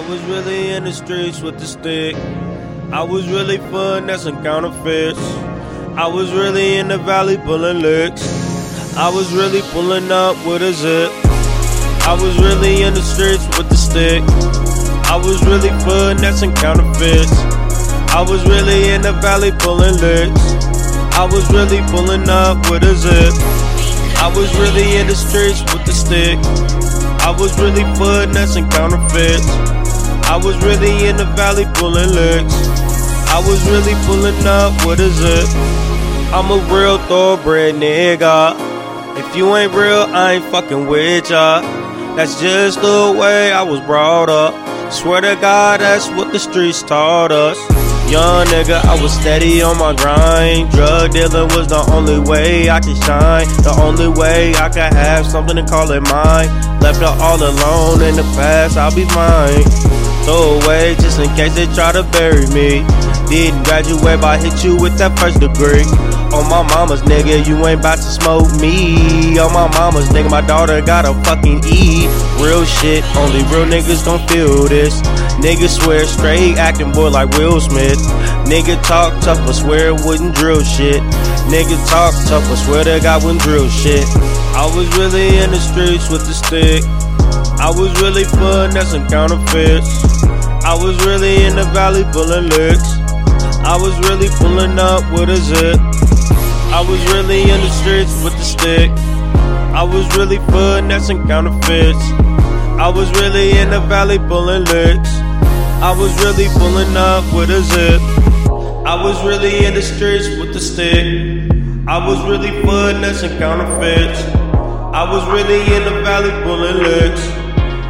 I was really in the streets with the stick. I was really finessing counterfeits. I was really in the valley pulling licks. I was really pulling up with a zip. I was really in the streets with the stick. I was really finessing counterfeits. I was really in the valley pulling licks. I was really pulling up with a zip. I was really in the streets with the stick. I was really finessing counterfeits. I was really in the valley pulling licks. I was really pulling up with a zip. I'm a real thoroughbred nigga. If you ain't real, I ain't fucking with ya. That's just the way I was brought up. Swear to God, that's what the streets taught us. Young nigga, I was steady on my grind. Drug dealing was the only way I could shine. The only way I could have something to call it mine. Left her all alone in the past, I'll be fine. Throw away just in case they try to bury me. Didn't graduate, but I hit you with that first degree. On my mama's nigga, you ain't about to smoke me. On my mama's nigga, my daughter gotta fucking eat. Real shit, only real niggas don't feel this. Niggas swear straight, acting boy like Will Smith. Nigga talk tough, but swear wouldn't drill shit. Nigga talk tough, but swear to God wouldn't drill shit. I was really in the streets with the stick. I was really finessing counterfeits. I was really in the valley pulling licks. I was really pulling up with a zip. I was really in the streets with the stick. I was really finessing counterfeits. I was really in the valley pulling licks. I was really pulling up with a zip. I was really in the streets with the stick. I was really finessing counterfeits. I was really in the valley pulling licks.